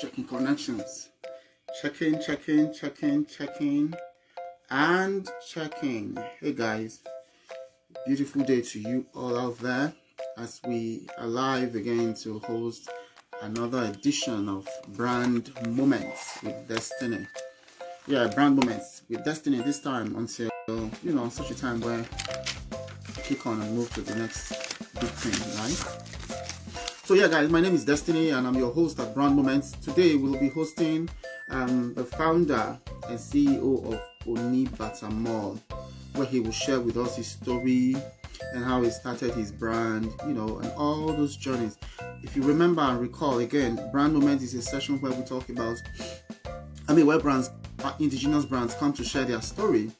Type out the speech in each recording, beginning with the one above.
checking connections. Checking, checking, checking, checking, and checking. Hey guys, beautiful day to you all out there as we are live again to host another edition of Brand Moments with Destiny. Yeah, Brand Moments with Destiny this time until, you know, such a time where kick on and move to the next big thing, right? So yeah, guys, my name is Destiny, and I'm your host at Brand Moments. Today we'll be hosting um, the founder and CEO of Oni Mall, where he will share with us his story and how he started his brand, you know, and all those journeys. If you remember and recall, again, Brand Moments is a session where we talk about, I mean, where brands, uh, indigenous brands, come to share their story,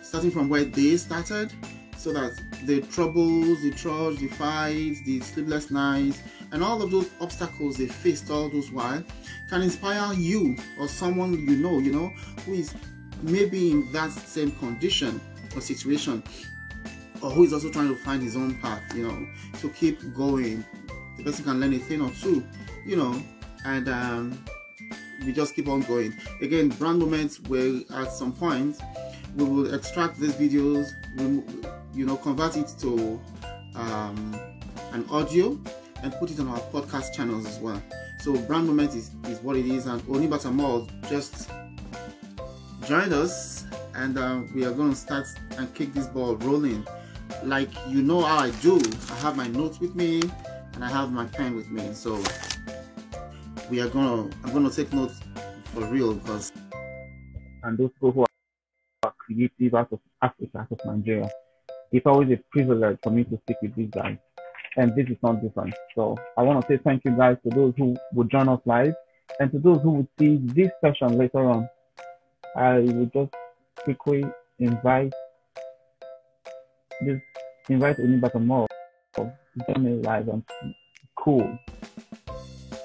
starting from where they started so that the troubles, the trudge, the fights, the sleepless nights, and all of those obstacles they faced all those while can inspire you or someone you know, you know, who is maybe in that same condition or situation, or who is also trying to find his own path, you know, to keep going. The person can learn a thing or two, you know, and um, we just keep on going. Again, brand moments where at some point we will extract these videos, you know, convert it to um, an audio and put it on our podcast channels as well. So brand moment is, is what it is and only but Onibata Mall just joined us and uh, we are going to start and kick this ball rolling. Like you know how I do. I have my notes with me and I have my pen with me. So we are gonna I'm gonna take notes for real because and those people who are creative out of Africa, out of Nigeria it's always a privilege for me to speak with these guys. And this is not different. So I want to say thank you guys to those who would join us live and to those who would see this session later on. I would just quickly invite this invite Onibata Mall to join me live and cool.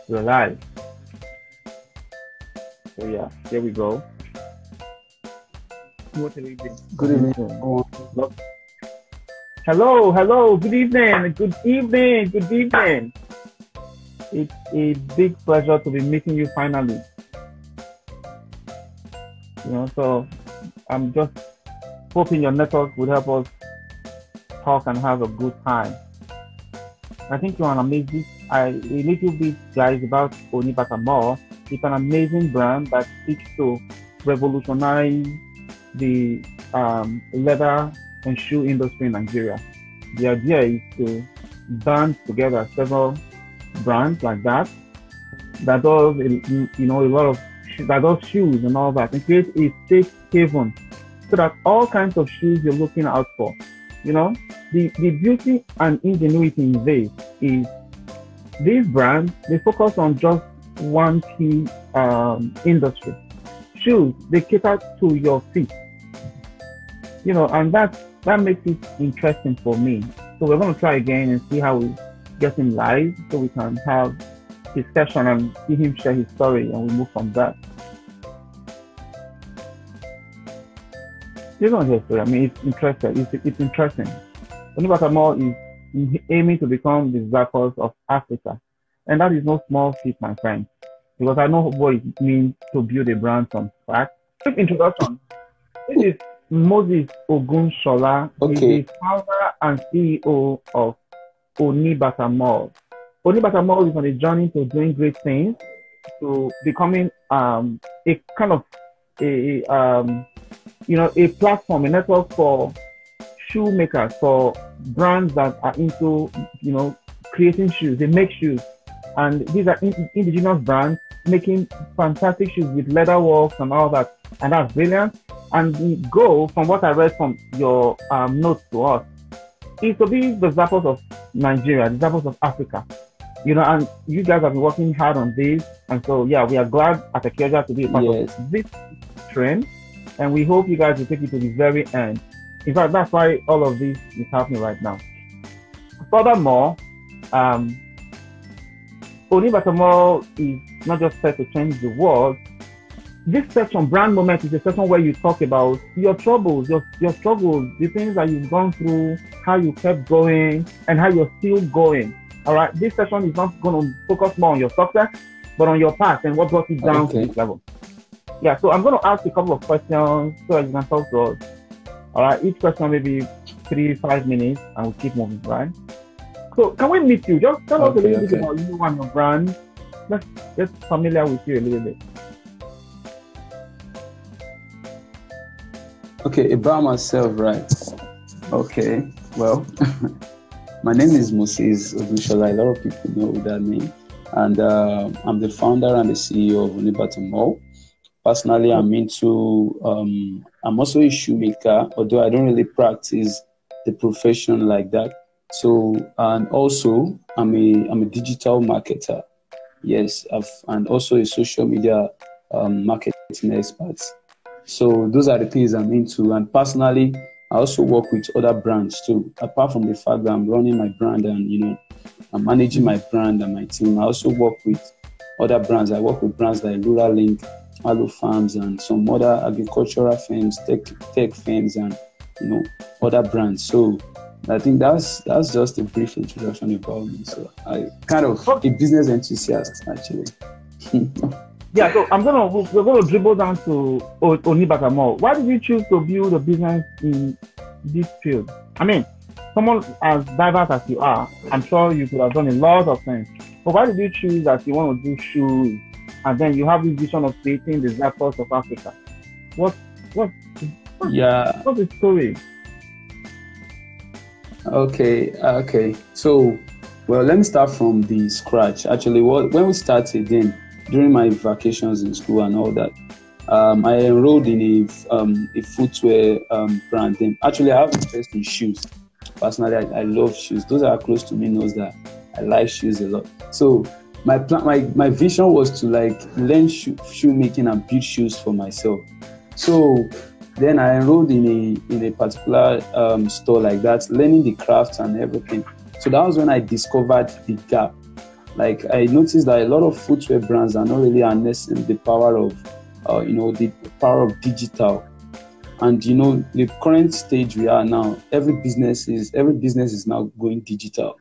We're live. So yeah, here we go. Good evening. Good evening. Hello, hello, good evening, good evening, good evening. It's a big pleasure to be meeting you finally. You know, so I'm just hoping your network would help us talk and have a good time. I think you're an amazing, I, a little bit, guys, about Onibata Mall. It's an amazing brand that seeks to revolutionize the um, leather and shoe industry in Nigeria. The idea is to band together several brands like that that does you know a lot of that does shoes and all that and create a safe haven so that all kinds of shoes you're looking out for you know? The the beauty and ingenuity in this is these brands they focus on just one key um, industry. Shoes they cater to your feet. You know and that's that makes it interesting for me. So we're going to try again and see how we get him live so we can have discussion and see him share his story and we move from that. You don't hear story. I mean, it's interesting. It's, it's interesting. Onibata Mall is aiming to become the Zappos of Africa. And that is no small feat, my friend, because I know what it means to build a brand from scratch. Quick introduction. This is Moses Ogunshola okay. is the founder and CEO of Onibata Mall. Onibata Mall is on a journey to doing great things, to becoming um, a kind of a um, you know a platform, a network for shoemakers, for brands that are into you know creating shoes. They make shoes, and these are in- indigenous brands making fantastic shoes with leather works and all that, and that's brilliant. And the goal, from what I read from your um, notes to us, is to be the Zappos of Nigeria, the Zappos of Africa. You know, and you guys have been working hard on this. And so, yeah, we are glad at Akioja to be a part yes. of this trend. And we hope you guys will take it to the very end. In fact, that's why all of this is happening right now. Furthermore, um, Onibata Mall is not just set to change the world, this section, brand moment, is a section where you talk about your troubles, your your struggles, the things that you've gone through, how you kept going, and how you're still going. All right. This session is not going to focus more on your success. but on your path and what brought you down okay. to this level. Yeah, so I'm going to ask a couple of questions so you can talk to us. All right, each question maybe three, five minutes, and we'll keep moving, right? So, can we meet you? Just tell okay, us a little okay. bit about you and your brand. Let's get familiar with you a little bit. Okay, about myself, right? Okay, well, my name is Moses Odushola. A lot of people know that name. And uh, I'm the founder and the CEO of Onibata Mall. Personally, I'm into, um, I'm also a shoemaker, although I don't really practice the profession like that. So, and also, I'm a, I'm a digital marketer. Yes, I've, and also a social media um, marketing expert. So, those are the things I'm into. And personally, I also work with other brands too. Apart from the fact that I'm running my brand and you know I'm managing my brand and my team, I also work with other brands. I work with brands like Rural Link, Alo Farms, and some other agricultural firms, tech tech firms, and you know other brands. So I think that's that's just a brief introduction about me. So I kind of a business enthusiast actually. Yeah, so I'm gonna we're gonna dribble down to Onibata Mall. Why did you choose to build a business in this field? I mean, someone as diverse as you are, I'm sure you could have done a lot of things. But why did you choose that you want to do shoes, and then you have this vision of creating the Zappos of Africa? What what? Yeah. What's the story? Okay, okay. So, well, let me start from the scratch. Actually, what when we started then during my vacations in school and all that, um, I enrolled in a, um, a footwear um, brand. Then actually, I have interest in shoes. Personally, I, I, love shoes. Those are close to me knows that I like shoes a lot. So my plan, my, my vision was to like learn shoe, shoemaking and build shoes for myself. So then I enrolled in a in a particular um, store like that, learning the craft and everything. So that was when I discovered the gap like I noticed that a lot of footwear brands are not really harnessing the power of, uh, you know, the power of digital. And you know, the current stage we are now, every business is every business is now going digital.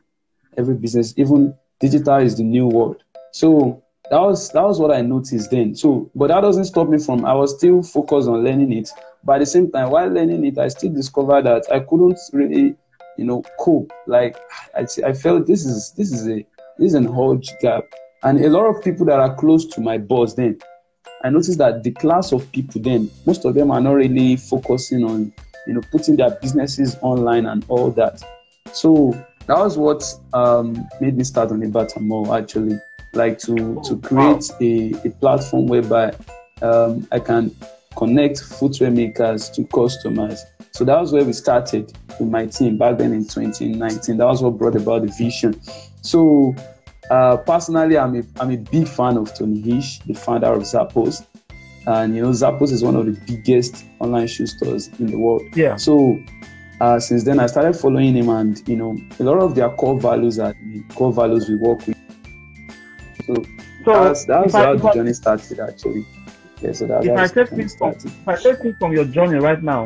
Every business, even digital, is the new word. So that was that was what I noticed then. So, but that doesn't stop me from. I was still focused on learning it. But at the same time, while learning it, I still discovered that I couldn't really, you know, cope. Like I, I felt this is this is a this is an huge gap. And a lot of people that are close to my boss then, I noticed that the class of people then, most of them are not really focusing on, you know, putting their businesses online and all that. So that was what um, made me start Onibata Mall actually, like to to create a, a platform whereby um, I can connect footwear makers to customers. So that was where we started with my team back then in 2019. That was what brought about the vision. So uh, personally, I'm a, I'm a big fan of Tony Hsieh, the founder of Zappos. And you know, Zappos is one of the biggest online shoe stores in the world. Yeah. So uh, since then, I started following him, and you know, a lot of their core values are the core values we work with. So, so that's, that's how I, the journey started, actually. Yeah, so that's if I take things from, if I take things from your journey right now,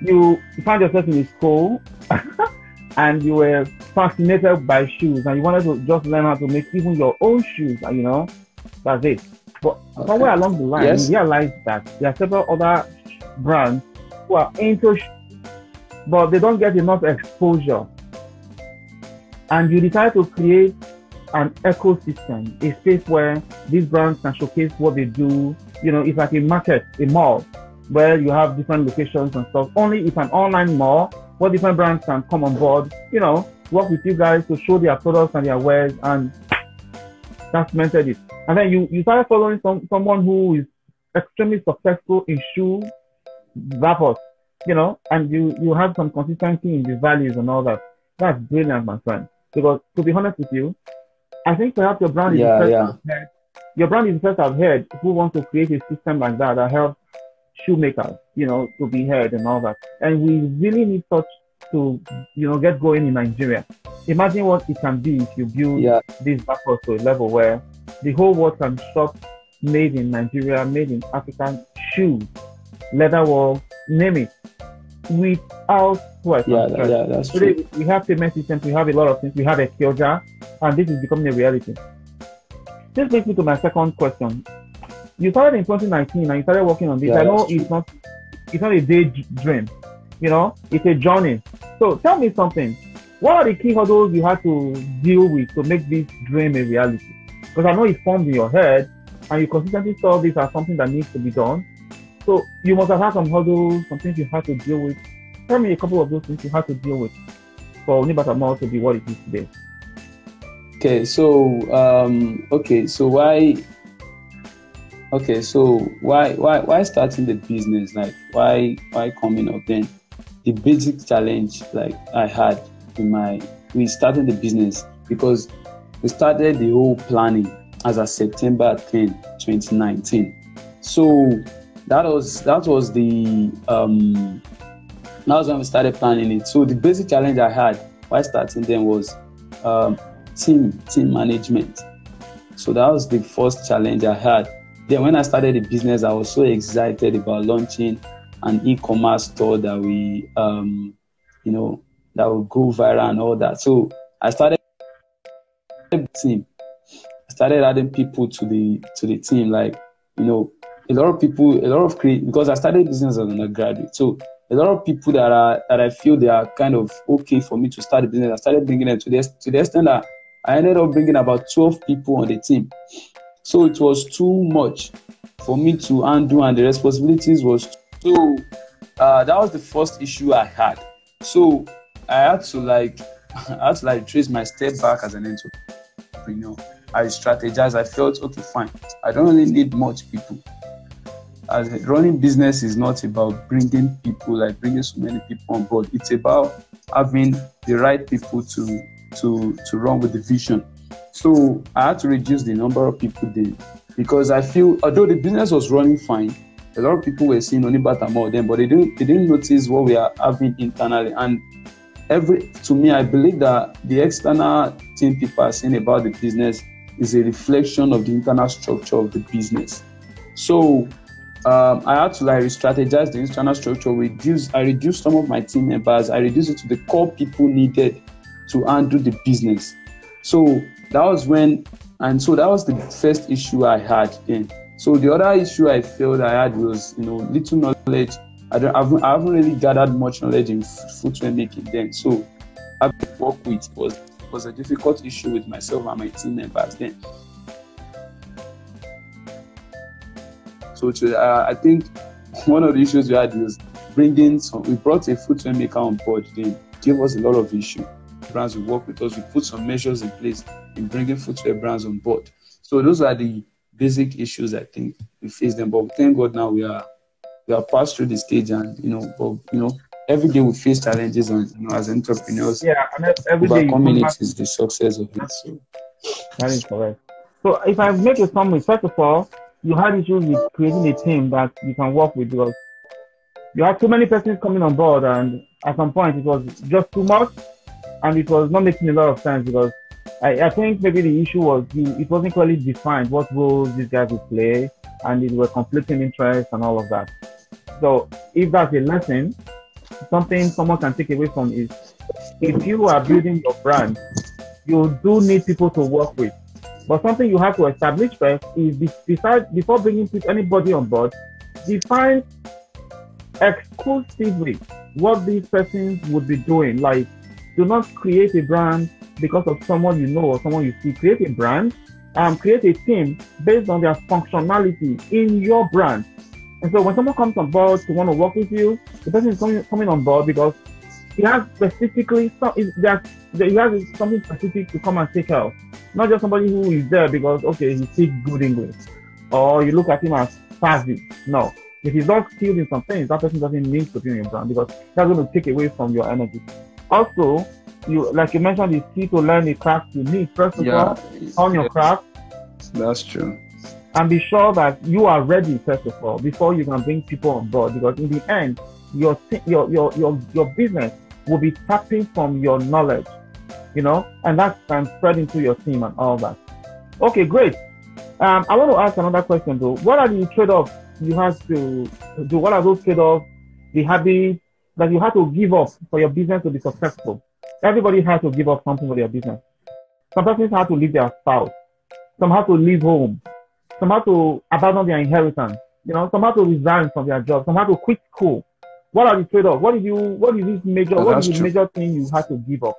you, found yourself in a school and you were fascinated by shoes and you wanted to just learn how to make even your own shoes, and you know, that's it. But okay. somewhere along the line, yes. you realize that there are several other brands who are into, shoes, but they don't get enough exposure. And you decide to create an ecosystem, a space where these brands can showcase what they do. You know, it's like a market, a mall, where you have different locations and stuff. Only if an online mall what different brands can come on board, you know, work with you guys to show their products and their wares and that's cemented it. And then you, you started following some, someone who is extremely successful in shoe rappers, you know, and you, you have some consistency in the values and all that. That's brilliant, my friend. Because to be honest with you, I think perhaps your brand is yeah, the first yeah. I've heard, your brand is the first I've heard who wants to create a system like that that helps shoemakers, you know, to be heard and all that. And we really need such to, you know, get going in Nigeria. Imagine what it can be if you build yeah. this backwards to a level where the whole world can shop made in Nigeria, made in African shoes, leather work, name it, without sweat. Yeah, that, yeah, that's Today, true. We have payment systems, we have a lot of things, we have a Kyoja, and this is becoming a reality. this brings me to my second question. You started in 2019 and you started working on this. Yeah, I know it's not it's not a day dream, you know, it's a journey. So tell me something. What are the key hurdles you had to deal with to make this dream a reality? Because I know it formed in your head and you consistently saw this as something that needs to be done. So you must have had some hurdles, some things you had to deal with. Tell me a couple of those things you had to deal with for Onibata Mall to be what it is today. Okay, so um, okay, so why? Okay, so why why why starting the business? Like why why coming up then? The basic challenge like I had in my we started the business because we started the whole planning as of September 10, 2019. So that was that was the um that was when we started planning it. So the basic challenge I had while starting then was um, team team management. So that was the first challenge I had. Then when I started the business, I was so excited about launching an e-commerce store that we um, you know that would go viral and all that. So I started team. I started adding people to the to the team, like you know, a lot of people, a lot of create because I started business as an undergraduate. So a lot of people that are that I feel they are kind of okay for me to start a business. I started bringing them to the to the extent that I ended up bringing about 12 people on the team. So it was too much for me to undo, and the responsibilities was so. Uh, that was the first issue I had. So I had to like, I had to like trace my step back as an entrepreneur. I strategized. I felt okay, fine. I don't really need much people. As running business is not about bringing people, like bringing so many people on board. It's about having the right people to to to run with the vision. So I had to reduce the number of people there because I feel although the business was running fine, a lot of people were seeing Onibata Mall than, but they didn't they didn't notice what we are having internally. And every to me, I believe that the external thing people are saying about the business is a reflection of the internal structure of the business. So um, I had to like re-strategize the internal structure. Reduce I reduced some of my team members. I reduced it to the core people needed to handle the business. So that was when, and so that was the first issue I had then. So the other issue I felt I had was, you know, little knowledge. I, don't, I, haven't, I haven't really gathered much knowledge in footwear making then. So I work with was was a difficult issue with myself and my team members then. So to, uh, I think one of the issues we had was bringing some. We brought a footwear maker on board. Then gave us a lot of issue. Brands will work with us. We put some measures in place in bringing footwear brands on board. So those are the basic issues I think we face them. But thank God now we are we are passed through the stage, and you know, but you know, every day we face challenges, and you know, as entrepreneurs, Yeah, and every day overcoming come it back is the success of it. So. That is correct. So if I make a summary, first of all, you had issues with creating a team that you can work with because you had too many persons coming on board and at some point it was just too much and it was not making a lot of sense because I, I think maybe the issue was it wasn't clearly defined what roles these guys would play and it were conflicting interests and all of that. So if that's a lesson, something someone can take away from is if you are building your brand, you do need people to work with. But something you have to establish first is be- besides before bringing anybody on board, define exclusively what these persons would be doing. Like, do not create a brand because of someone you know or someone you see. Create a brand, um, create a team based on their functionality in your brand. And so when someone comes on board to want to work with you, the person is coming, coming on board because he has specifically some, there- he has something specific to come and take of. Not just somebody who is there because okay he speaks good English, or you look at him as savvy. No, if he's not skilled in some things, that person doesn't need to be in your brand because that's going to take away from your energy. Also, you like you mentioned, it's key to learn the craft you need. First of all, on your craft that's true. and be sure that you are ready first of all before you can bring people on board because in the end your your your your, your business will be tapping from your knowledge you know and that can spread into your team and all that. Okay great. Um, i want to ask another question though. What are the trade-offs you have to do? What are those trade-offs? The habits that you have to give up for your business to be successful everybody has to give up something for their business some persons have to leave their spouse Some had to leave home. Some had to abandon their inheritance. You know, some had to resign from their job. Some had to quit school. What are the trade-offs? What did you? What is this major? Oh, what is the true. major thing you had to give up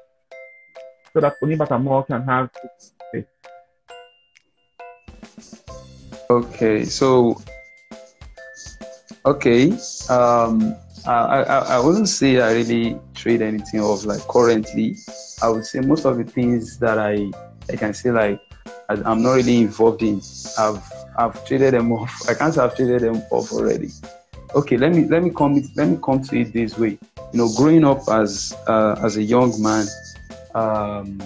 so that Onibata Mall can have space? Okay, so okay, um, I, I I wouldn't say I really trade anything off. Like currently, I would say most of the things that I I can say like I, I'm not really involved in. I've I've traded them off. I can't say I've traded them off already. Okay, let me let me come let me come to it this way. You know, growing up as uh, as a young man, um,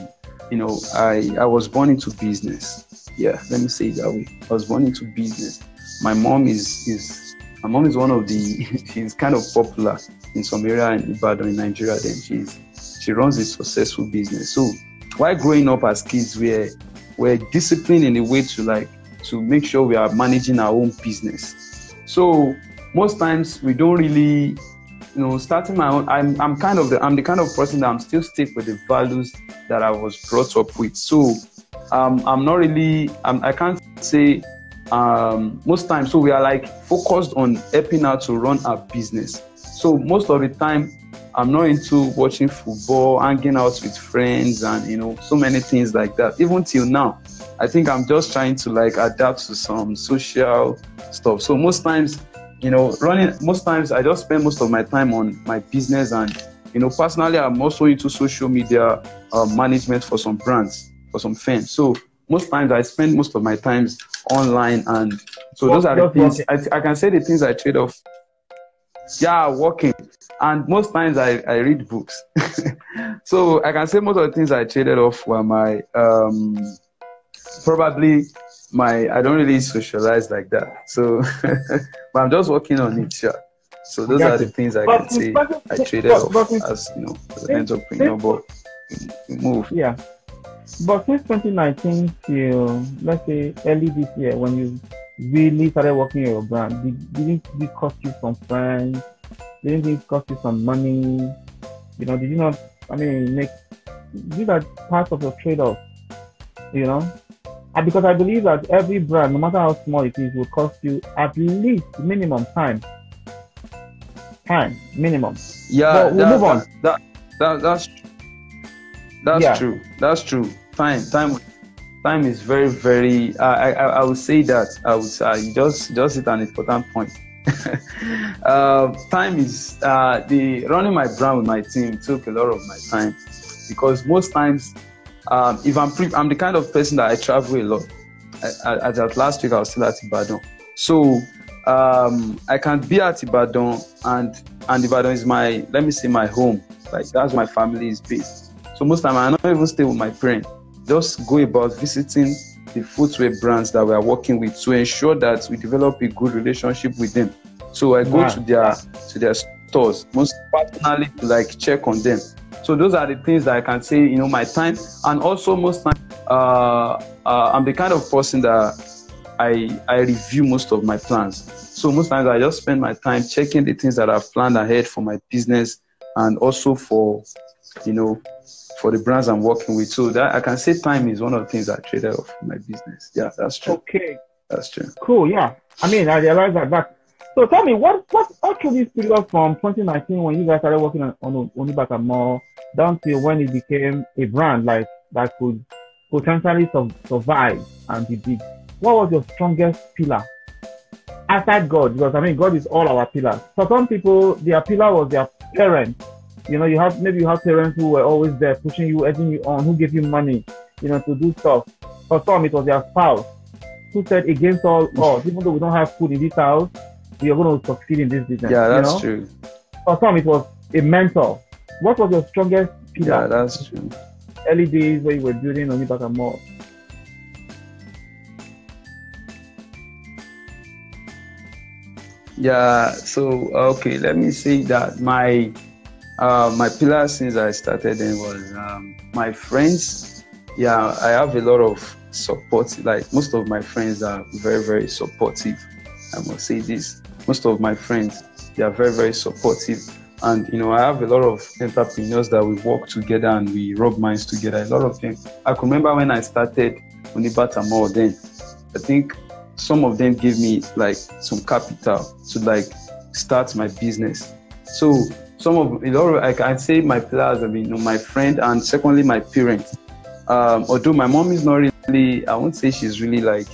you know, I I was born into business yeah let me say it that way i was born into business my mom is is my mom is one of the she's kind of popular in some area in ibadan in nigeria then she's she runs a successful business. So while growing up as kids we're we're disciplined in a way to like to make sure we are managing our own business. So most times we don't really you know starting my own i'm, I'm kind of the i'm the kind of person that i'm still stick with the values that i was brought up with. So um, I'm not really, um, I can't say um, most times. So we are like focused on helping her to run our business. So most of the time, I'm not into watching football, hanging out with friends, and you know, so many things like that. Even till now, I think I'm just trying to like adapt to some social stuff. So most times, you know, running, most times I just spend most of my time on my business and you know, personally, I'm also into social media uh, management for some brands for some firms. So most times I spend most of my times online, and so those are the things I, I can say the things I trade off. Yeah, working, and most times I, I read books. so I can say most of the things I traded off were my um, probably my I don't really socialize like that. So but I'm just working on it. Sure. So those are the things I But can say I traded off as you know as an entrepreneur, but move. Yeah. But since 2019 till let's say early this year, when you really started working on your brand, did, didn't it cost you some friends? Didn't it cost you some money? You know, did you not? I mean, make these are part of your trade-off. You know, and because I believe that every brand, no matter how small it is, will cost you at least minimum time. Time minimum. Yeah, But we'll that, move on. That, that, that's that's Yeah. true. That's true. Time, time, time is very, very. I, I, I would say that. I would say just just hit an important point. uh, time is uh, the running my brand with my team took a lot of my time because most times, um, if I'm pre- I'm the kind of person that I travel a lot. I, at last week I was still at Ibadan, so um, I can be at Ibadan and and Ibadan is my let me say my home. Like that's my family is based. So most time I don't even stay with my parents. Just go about visiting the footwear brands that we are working with to ensure that we develop a good relationship with them. So I go Wow. to their to their stores most personally to like check on them. So those are the things that I can say, you know, my time and also most time uh, uh, I'm the kind of person that I I review most of my plans. So most times I just spend my time checking the things that I've planned ahead for my business and also for you know for the brands I'm working with. So that I can say time is one of the things I traded off in my business. Yeah, that's true. Okay. That's true. Cool, yeah. I mean, I realize that. But so tell me, what what through this period from 2019 when you guys started working on, on Onibata Mall down to when it became a brand like that could potentially survive and be big? What was your strongest pillar? Aside God, because I mean, God is all our pillars. For some people, their pillar was their parents. You know, you have maybe you have parents who were always there pushing you, edging you on, who gave you money, you know, to do stuff. For some, it was their spouse who said against all odds, even though we don't have food in this house, we are going to succeed in this business. Yeah, that's you know? true. For some, it was a mentor. What was your strongest pillar? Yeah, that's true. early days where you were building on Onibata Mall? Yeah, so okay, let me say that my uh, my pillar since I started then was um, my friends. Yeah, I have a lot of support. Like most of my friends are very very supportive. I must say this. Most of my friends they are very very supportive, and you know I have a lot of entrepreneurs that we work together and we rub minds together. A lot of them. I can remember when I started Onibata Mall then, I think some of them gave me like some capital to like start my business. So some of a lot of I can say my pillars have been you know, my friend and secondly my parents. Um, although my mom is not really, I won't say she's really like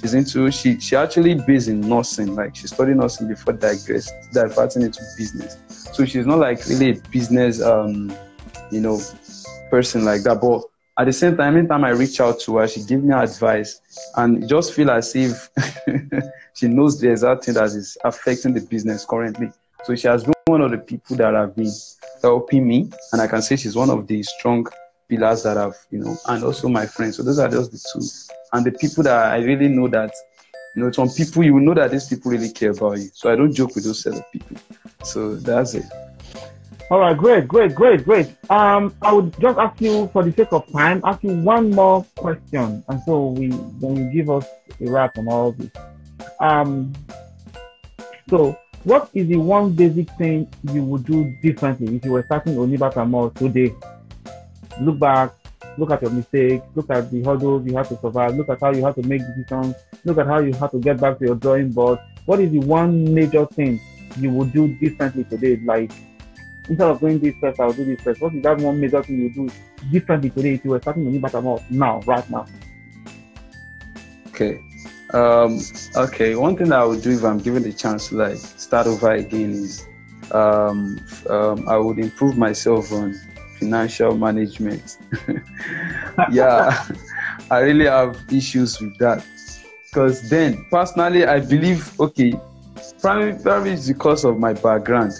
she's into she she actually based in nursing, like she studied nursing before digress diverting into business. So she's not like really a business um, you know, person like that. But at the same time, anytime I reach out to her, she gives me advice and just feel as if she knows the exact thing that is affecting the business currently. So she has been one of the people that have been helping me, and I can say she's one of the strong pillars that have, you know, and also my friends. So those are just the two. And the people that I really know that, you know, some people you know that these people really care about you. So I don't joke with those set of people. So that's it. All right, great, great, great, great. Um, I would just ask you, for the sake of time, ask you one more question, and so we then you give us a wrap on all this. Um, so what is the one basic thing you would do differently if you were starting Onibata Mall today? Look back, look at your mistakes, look at the hurdles you had to survive, look at how you had to make decisions, look at how you had to get back to your drawing board. What is the one major thing you would do differently today? Like instead of doing this first, I'll do this first. What is that one major thing you do differently today if you were starting Onibata Mall now, right now? Okay. Um, okay, one thing I would do if I'm given the chance to like start over again is um, um, I would improve myself on financial management. yeah, I really have issues with that because then personally I believe okay, probably probably it's because of my background.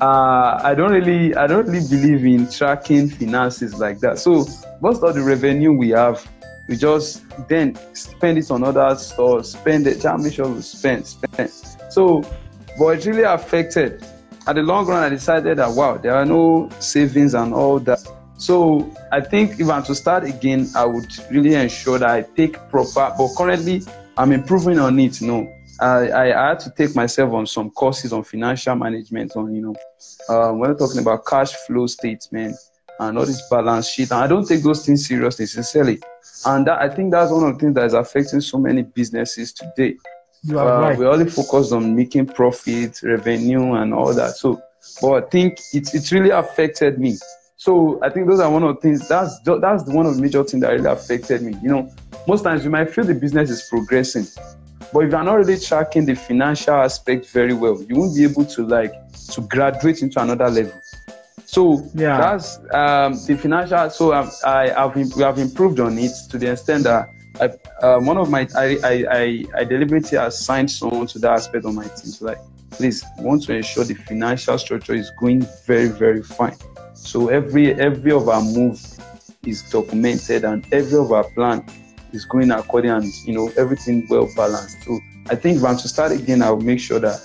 Uh, I don't really I don't really believe in tracking finances like that. So most of the revenue we have we just then spend it on other stores, spend it, just make sure we spend, spend. So, but it really affected. At the long run, I decided that wow, there are no savings and all that. So I think if I'm to start again, I would really ensure that I take proper. But currently, I'm improving on it. You know, I, I had to take myself on some courses on financial management. On you know, uh, when we're talking about cash flow statement and all this balance sheet, and I don't take those things seriously, sincerely. And that, I think that's one of the things that is affecting so many businesses today. You are Uh, right. we only focus on making profit, revenue, and all that. So, but I think it, it really affected me. So I think those are one of the things. That's that's the one of the major things that really affected me. You know, most times you might feel the business is progressing, but if you're not really tracking the financial aspect very well, you won't be able to like to graduate into another level. So Yeah. that's um, the financial. So um, I have we have improved on it to the extent that I, um, one of my I, I I deliberately assigned someone to that aspect of my team. So like, please want to ensure the financial structure is going very very fine. So every every of our move is documented and every of our plan is going according and you know everything well balanced. So I think if I'm to start again, I will make sure that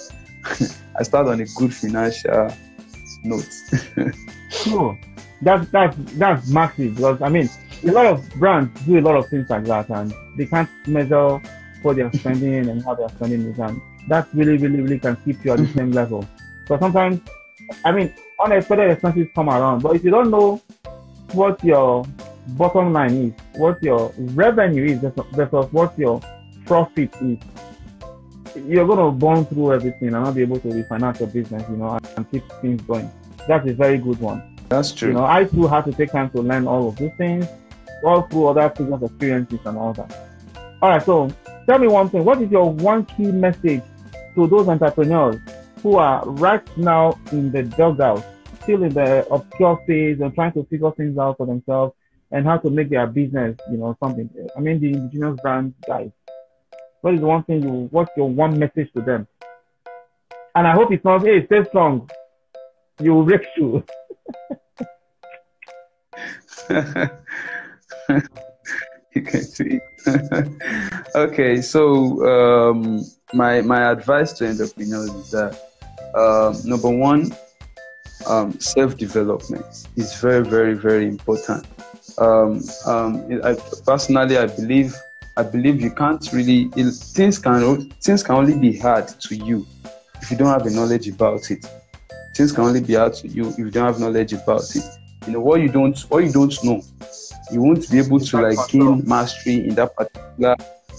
I start on a good financial note. Sure. That's that's that's massive because I mean a lot of brands do a lot of things like that and they can't measure what they're spending and how they're spending it and that really really really can keep you at the same level. So sometimes I mean unexpected expenses come around, but if you don't know what your bottom line is, what your revenue is versus what your profit is, you're gonna burn through everything and not be able to refinance your business, you know, and keep things going. That's a very good one. That's true. You know, I too had to take time to learn all of these things, all through other business experiences and all that. All right, so tell me one thing. What is your one key message to those entrepreneurs who are right now in the dugout, still in the obscure phase and trying to figure things out for themselves and how to make their business, you know, something? I mean, the indigenous brand guys. What is the one thing you? What's your one message to them? And I hope it's not, hey, stay strong. You will break through. you can see. okay, so um, my my advice to entrepreneurs is that um, number one, um, self development is very very very important. Um, um, I, personally, I believe I believe you can't really it, things can things can only be hard to you if you don't have the knowledge about it. Things can only be hard to you if you don't have knowledge about it. You know what you don't what you don't know you won't be able to like gain mastery in that particular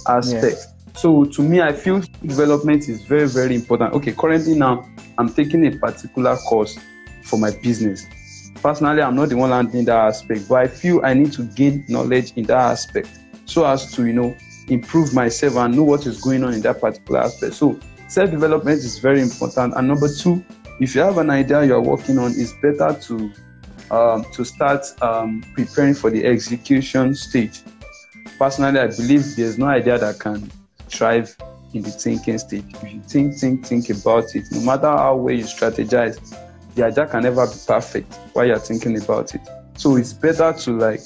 aspect. Yeah. So to me, I feel development is very, very important. Okay, currently now I'm taking a particular course for my business. Personally, I'm not the one learning that aspect, but I feel I need to gain knowledge in that aspect so as to, you know, improve myself and know what is going on in that particular aspect. So self-development is very important. And number two, if you have an idea you are working on, it's better to um, to start um, preparing for the execution stage. Personally, I believe there's no idea that can thrive in the thinking stage. If you think, think, think about it, no matter how well you strategize, the idea can never be perfect while you're thinking about it. So it's better to like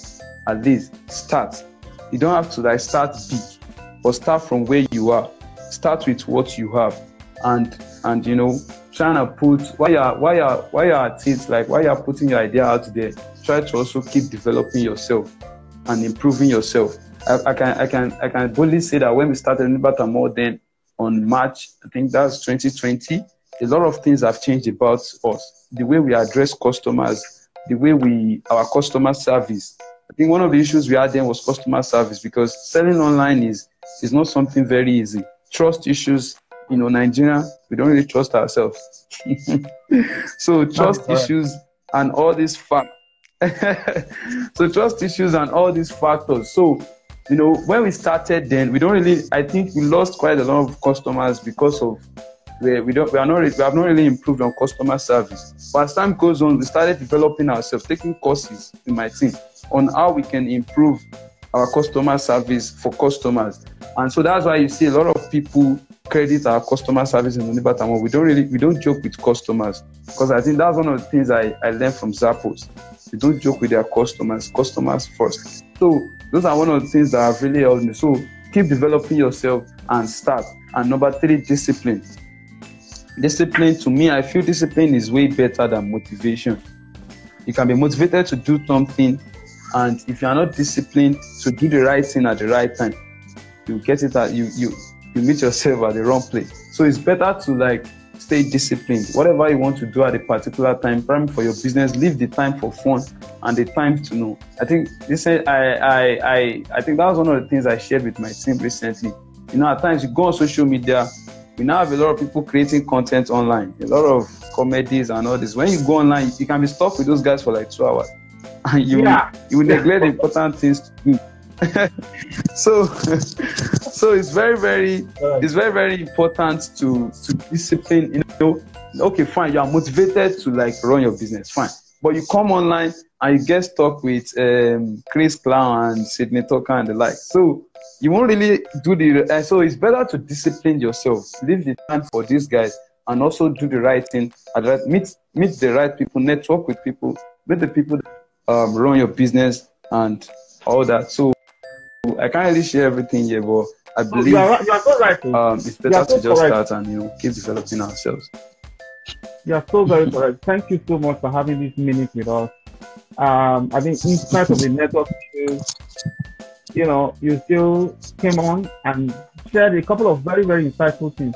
at least start. You don't have to like start big, but start from where you are. Start with what you have, and and you know trying to put why you're while you're while you're at it, like while you're putting your idea out there, try to also keep developing yourself and improving yourself. I, I can I can I can boldly say that when we started Nibata More then on March, I think that's 2020, a lot of things have changed about us. The way we address customers, the way we our customer service. Think one of the issues we had then was customer service because selling online is is not something very easy. Trust issues you know, Nigeria, we don't really trust ourselves. so trust issues and all these factors. so trust issues and all these factors. So, you know, when we started then, we don't really, I think we lost quite a lot of customers because of where we don't, we are not, we have not really improved on customer service. But as time goes on, we started developing ourselves, taking courses in my team on how we can improve our customer service for customers. And so that's why you see a lot of people credit our customer service in Unibatamo. We don't really we don't joke with customers because I think that's one of the things I, I learned from Zappos. We don't joke with their customers, customers first. So those are one of the things that have really helped me. So keep developing yourself and start. And number three, discipline. Discipline to me, I feel discipline is way better than motivation. You can be motivated to do something, and if you are not disciplined to do the right thing at the right time, you get it at you you you meet yourself at the wrong place. So it's better to like stay disciplined. Whatever you want to do at a particular time, prime for your business, leave the time for fun and the time to know. I think this I I I I think that was one of the things I shared with my team recently. You know, at times you go on social media, we now have a lot of people creating content online, a lot of comedies and all this. When you go online, you can be stuck with those guys for like two hours. And you yeah. you neglect the important things to do. so so it's very very it's very very important to to discipline you know okay fine you are motivated to like run your business fine but you come online and you get stuck with um, Craze Clown and Sydney Talker and the like so you won't really do the uh, so it's better to discipline yourself leave the time for these guys and also do the right thing meet meet the right people network with people meet the people that, um, run your business and all that so I can't really share everything here, but I believe you are, you are so right. Um, it's better so to just correct. start and you know keep developing ourselves. You are so very correct. Thank you so much for having this minute with us. Um, I think in spite of the network issues, you know, you still came on and shared a couple of very, very insightful things.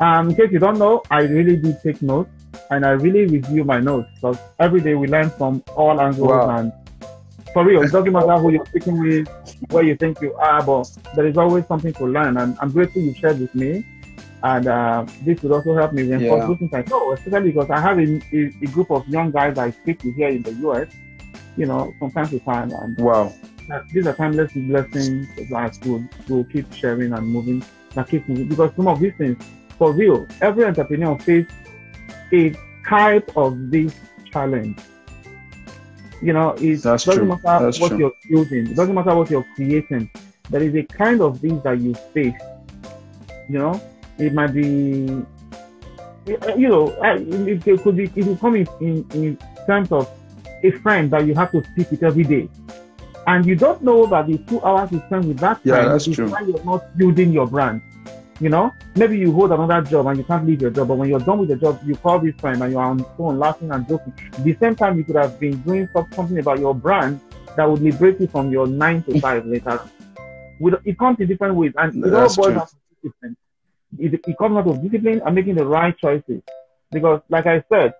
Um, in case you don't know, I really did take notes and I really review my notes because every day we learn from all angles wow. and for real, it doesn't matter who you're speaking with, where you think you are, but there is always something to learn. And I'm grateful you shared with me. And uh, this would also help me reinforce yeah. those things I know, especially because I have a, a, a, group of young guys I speak to here in the US, you know, from time to time. And wow. these are timeless blessings that will, will keep sharing and moving, that keep moving. Because some of these things, for real, every entrepreneur faces a type of this challenge you know, it That's doesn't true. matter That's what true. you're using. It doesn't matter what you're creating. There is a kind of things that you face. You know, it might be, you know, it, could be, it will come in, in, in terms of a friend that you have to speak with every day. And you don't know that the two hours you spend with that yeah, friend that's is true. why you're not building your brand. You know, maybe you hold another job and you can't leave your job, but when you're done with the job, you call this friend and you're on phone laughing and joking. At the same time, you could have been doing something about your brand that would liberate you from your nine to five later. It comes in different ways, and it all boils down to discipline. It, it comes out of discipline and making the right choices. Because, like I said,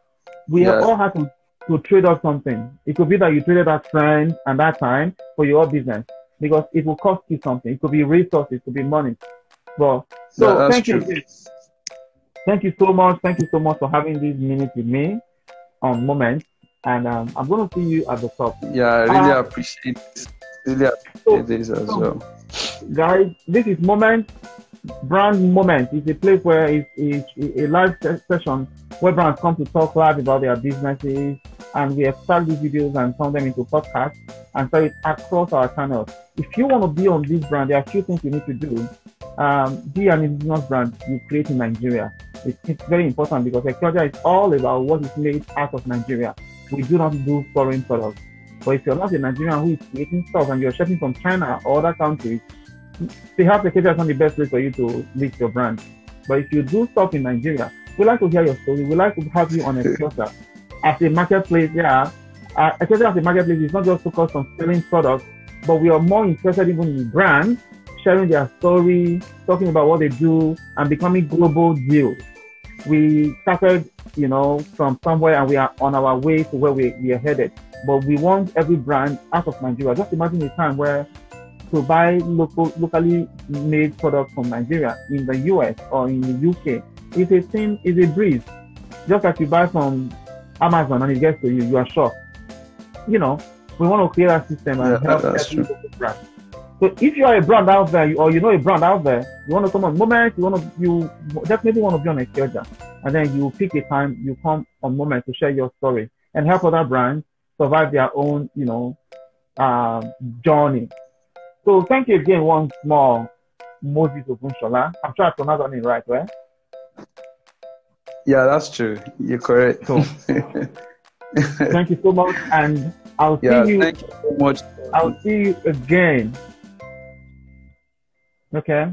we yeah. have all had to to trade off something. It could be that you traded that friend and that time for your business because it will cost you something. It could be resources, it could be money. But so thank true. you. Thank you so much. Thank you so much for having this minute with me on moment. And um, I'm going to see you at the top. Yeah, I really Uh, appreciate really So, appreciate this as so- well. guys, this is Moment Brand Moment. It's a place where it's, it's a live session where brands come to talk live about their businesses, and we extract these videos and turn them into podcasts and sell it across our channels. If you want to be on this brand, there are a few things you need to do. Um, be an indigenous brand you create in Nigeria. It's, it's very important because Ecoja is all about what is made out of Nigeria. We do not do foreign products. But if you're not a Nigerian who is creating stuff and you're shipping from China or other countries, perhaps Ecoja is not the best place for you to list your brand. But if you do stuff in Nigeria, we like to hear your story. We like to have you on Ecoja. As a marketplace, yeah, uh, as a marketplace is not just focused on selling products, but we are more interested even in brands sharing their story, talking about what they do, and becoming global deals. We started, you know, from somewhere and we are on our way to where we, we are headed. But we want every brand out of Nigeria. Just imagine a time where to buy local, locally made products from Nigeria in the US or in the UK is a thing, is a breeze. Just like you buy from Amazon and it gets to you, you are shocked. You know, we want to create a system and Yeah, help every local brand. So if you are a brand out there, or you know a brand out there, you want to come on Moment, you want to, you definitely want to be on Ecoja. And then you pick a time, you come on Moment to share your story and help other brands survive their own, you know, um, journey. So thank you again once more, Moses Ogunshola. I'm sure I pronounced your name right, right? Yeah, that's true. You're correct. Cool. Thank you so much, and I'll yeah, see you. thank you so much. I'll see you again. Okay.